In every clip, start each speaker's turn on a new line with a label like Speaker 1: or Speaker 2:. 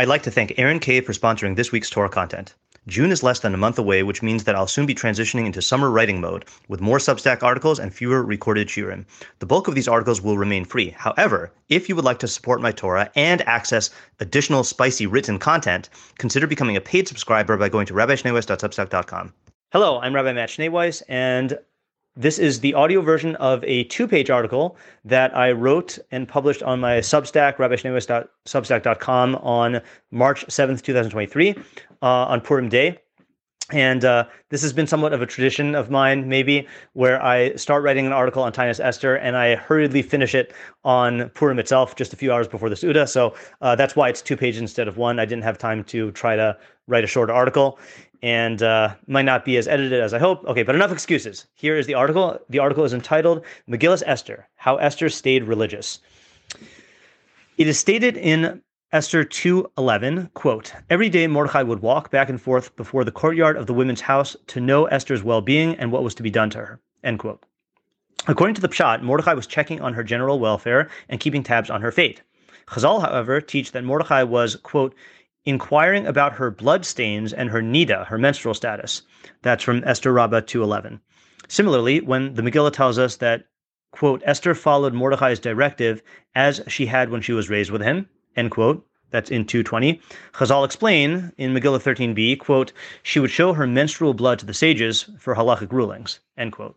Speaker 1: I'd like to thank Aaron Cave for sponsoring this week's Torah content. June is less than a month away, which means that I'll soon be transitioning into summer writing mode with more Substack articles and fewer recorded shiurim. The bulk of these articles will remain free. However, if you would like to support my Torah and access additional spicy written content, consider becoming a paid subscriber by going to rabbischneeweiss.substack.com. Hello, I'm Rabbi Matt Schneeweiss, and this is the audio version of a two-page article that I wrote and published on my Substack, rabbischneeweiss.substack.com on March 7th, 2023, uh, on Purim Day. And uh, this has been somewhat of a tradition of mine, maybe, where I start writing an article on Taanis Esther and I hurriedly finish it on Purim itself just a few hours before the Suda. So uh, that's why it's two pages instead of one. I didn't have time to try to write a short article and uh, might not be as edited as I hope. Okay, but enough excuses. Here is the article. The article is entitled Megillas Esther How Esther Stayed Religious. It is stated in Esther 2:11, quote, "Every day Mordecai would walk back and forth before the courtyard of the women's house to know Esther's well-being and what was to be done to her." End quote. According to the Pshat, Mordecai was checking on her general welfare and keeping tabs on her fate. Chazal, however, teach that Mordecai was, quote, inquiring about her blood stains and her nida, her menstrual status. That's from Esther Rabbah 2.11. Similarly, when the Megillah tells us that, quote, Esther followed Mordecai's directive as she had when she was raised with him, end quote, that's in 220. Chazal explain in Megillah 13b, quote, she would show her menstrual blood to the sages for halachic rulings, end quote.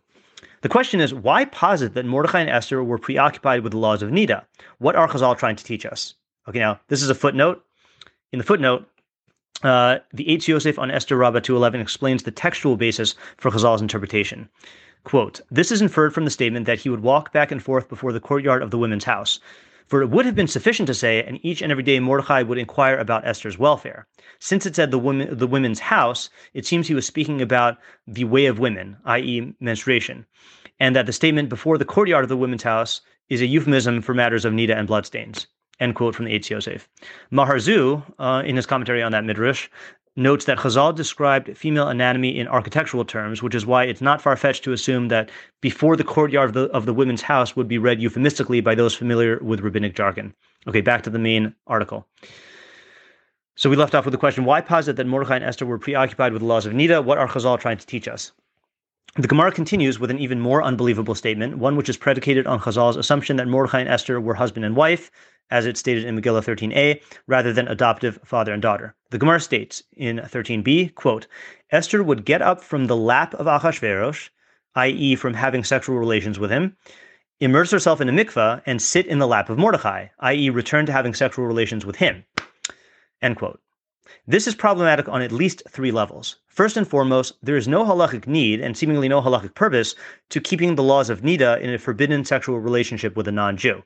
Speaker 1: The question is, why posit that Mordecai and Esther were preoccupied with the laws of Nida? What are Chazal trying to teach us? Okay, now, this is a footnote. In the footnote, uh, the Eitz Yosef on Esther Rabbah 211 explains the textual basis for Chazal's interpretation. Quote, this is inferred from the statement that he would walk back and forth before the courtyard of the women's house. For it would have been sufficient to say, and each and every day Mordecai would inquire about Esther's welfare. Since it said the women, the women's house, it seems he was speaking about the way of women, i.e., menstruation, and that the statement before the courtyard of the women's house is a euphemism for matters of nida and bloodstains. End quote from the Eitz Yosef. Maharzu, uh, in his commentary on that midrash, notes that Chazal described female anatomy in architectural terms, which is why it's not far fetched to assume that before the courtyard of the, of the women's house would be read euphemistically by those familiar with rabbinic jargon. Okay, back to the main article. So we left off with the question why posit that Mordechai and Esther were preoccupied with the laws of Nida? What are Chazal trying to teach us? The Gemara continues with an even more unbelievable statement, one which is predicated on Chazal's assumption that Mordechai and Esther were husband and wife, as it's stated in Megillah 13a, rather than adoptive father and daughter. The Gemara states in 13b, quote, Esther would get up from the lap of Achashverosh, i.e., from having sexual relations with him, immerse herself in a mikveh, and sit in the lap of Mordechai, i.e., return to having sexual relations with him. End quote. This is problematic on at least three levels. First and foremost, there is no halachic need and seemingly no halachic purpose to keeping the laws of Nida in a forbidden sexual relationship with a non Jew.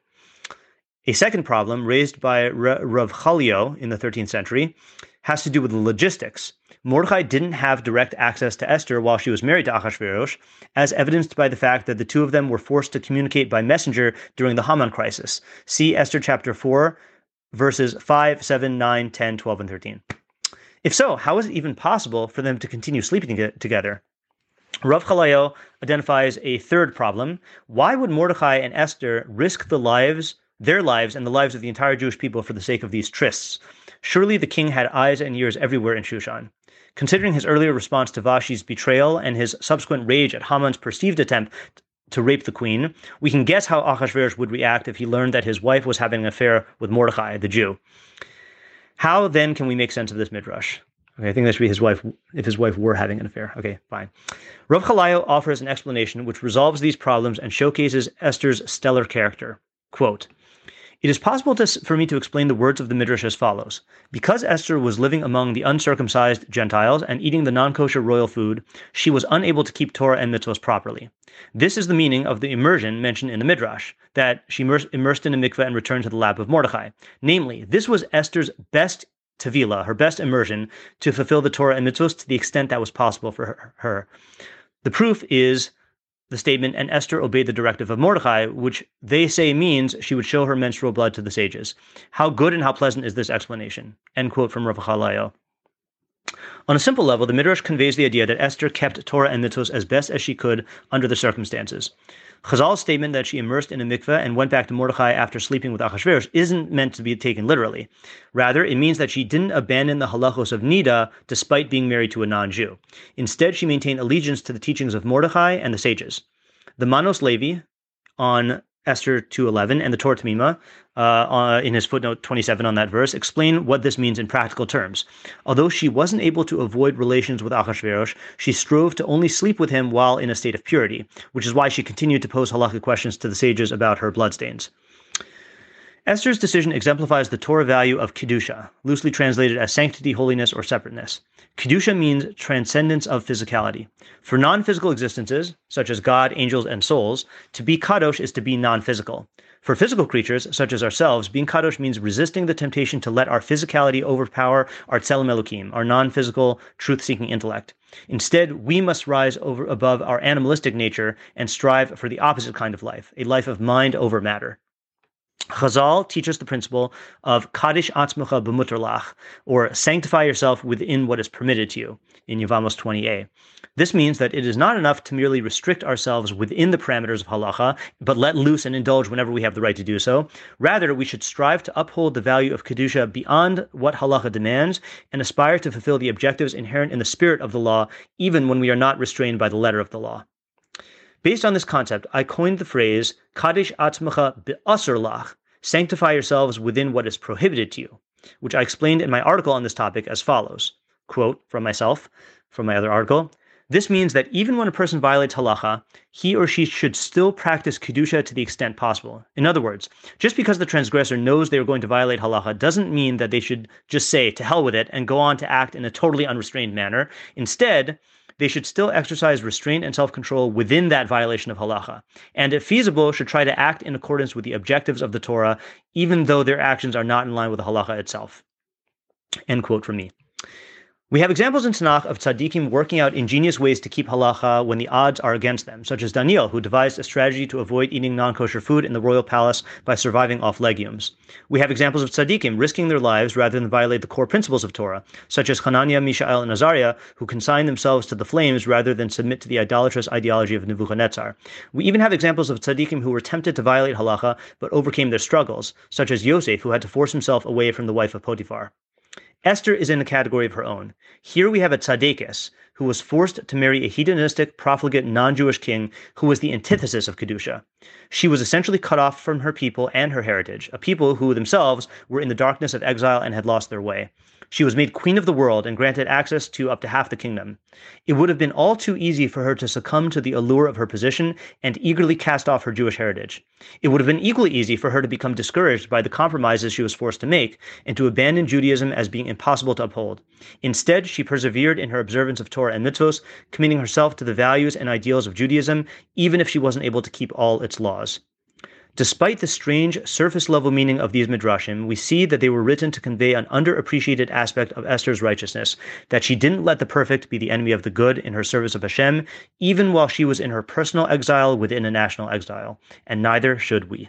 Speaker 1: A second problem raised by Rav Chalio in the 13th century has to do with logistics. Mordechai didn't have direct access to Esther while she was married to Achashverosh, as evidenced by the fact that the two of them were forced to communicate by messenger during the Haman crisis. See Esther chapter 4, verses 5, 7, 9, 10, 12, and 13. If so, how is it even possible for them to continue sleeping together? Rav Chalayo identifies a third problem. Why would Mordechai and Esther risk the lives their lives and the lives of the entire Jewish people for the sake of these trysts. Surely the king had eyes and ears everywhere in Shushan. Considering his earlier response to Vashti's betrayal and his subsequent rage at Haman's perceived attempt to rape the queen, we can guess how Achashverosh would react if he learned that his wife was having an affair with Mordecai, the Jew. How then can we make sense of this midrash? Okay, I think that should be his wife, if his wife were having an affair. Okay, fine. Rav Chalayo offers an explanation which resolves these problems and showcases Esther's stellar character. Quote, it is possible to, for me to explain the words of the Midrash as follows. Because Esther was living among the uncircumcised Gentiles and eating the non kosher royal food, she was unable to keep Torah and mitzvahs properly. This is the meaning of the immersion mentioned in the Midrash, that she immersed in a mikveh and returned to the lap of Mordechai. Namely, this was Esther's best tevila, her best immersion, to fulfill the Torah and mitzvahs to the extent that was possible for her. The proof is the statement, and Esther obeyed the directive of Mordecai, which they say means she would show her menstrual blood to the sages. How good and how pleasant is this explanation? End quote from Rav Chalayo. On a simple level, the Midrash conveys the idea that Esther kept Torah and mitzvos as best as she could under the circumstances. Chazal's statement that she immersed in a mikveh and went back to Mordechai after sleeping with Achashverosh isn't meant to be taken literally. Rather, it means that she didn't abandon the halachos of Nida despite being married to a non-Jew. Instead, she maintained allegiance to the teachings of Mordechai and the sages. The Manos Levi on Esther 2.11 and the Torah Tamima, uh, uh, in his footnote 27 on that verse, explain what this means in practical terms. Although she wasn't able to avoid relations with Achashverosh, she strove to only sleep with him while in a state of purity, which is why she continued to pose halakhic questions to the sages about her bloodstains. Esther's decision exemplifies the Torah value of Kedusha, loosely translated as sanctity, holiness, or separateness. Kedusha means transcendence of physicality. For non physical existences, such as God, angels, and souls, to be kadosh is to be non physical. For physical creatures, such as ourselves, being kadosh means resisting the temptation to let our physicality overpower our tselem elokim, our non physical, truth seeking intellect. Instead, we must rise over above our animalistic nature and strive for the opposite kind of life, a life of mind over matter. Chazal teaches the principle of Kaddish Atzmacha b'muterlach, or sanctify yourself within what is permitted to you, in Yevamos 20a. This means that it is not enough to merely restrict ourselves within the parameters of halacha, but let loose and indulge whenever we have the right to do so. Rather, we should strive to uphold the value of Kedusha beyond what halacha demands and aspire to fulfill the objectives inherent in the spirit of the law, even when we are not restrained by the letter of the law. Based on this concept, I coined the phrase Kaddish Atzmacha be'asr lach, sanctify yourselves within what is prohibited to you, which I explained in my article on this topic as follows. Quote from myself, from my other article. This means that even when a person violates halacha, he or she should still practice kedusha to the extent possible. In other words, just because the transgressor knows they are going to violate halacha doesn't mean that they should just say to hell with it and go on to act in a totally unrestrained manner. Instead, they should still exercise restraint and self control within that violation of halacha, and if feasible, should try to act in accordance with the objectives of the Torah, even though their actions are not in line with the halacha itself. End quote from me. We have examples in Tanakh of tzaddikim working out ingenious ways to keep halacha when the odds are against them, such as Daniel, who devised a strategy to avoid eating non-kosher food in the royal palace by surviving off legumes. We have examples of tzaddikim risking their lives rather than violate the core principles of Torah, such as Hananiah, Mishael, and Azariah, who consigned themselves to the flames rather than submit to the idolatrous ideology of Nebuchadnezzar. We even have examples of tzaddikim who were tempted to violate halacha but overcame their struggles, such as Yosef, who had to force himself away from the wife of Potiphar. Esther is in a category of her own. Here we have a tzaddikus who was forced to marry a hedonistic, profligate, non-Jewish king who was the antithesis of Kedusha. She was essentially cut off from her people and her heritage, a people who themselves were in the darkness of exile and had lost their way. She was made queen of the world and granted access to up to half the kingdom. It would have been all too easy for her to succumb to the allure of her position and eagerly cast off her Jewish heritage. It would have been equally easy for her to become discouraged by the compromises she was forced to make and to abandon Judaism as being impossible to uphold. Instead, she persevered in her observance of Torah and mitzvos, committing herself to the values and ideals of Judaism, even if she wasn't able to keep all its laws. Despite the strange surface level meaning of these midrashim, we see that they were written to convey an underappreciated aspect of Esther's righteousness, that she didn't let the perfect be the enemy of the good in her service of Hashem, even while she was in her personal exile within a national exile, and neither should we.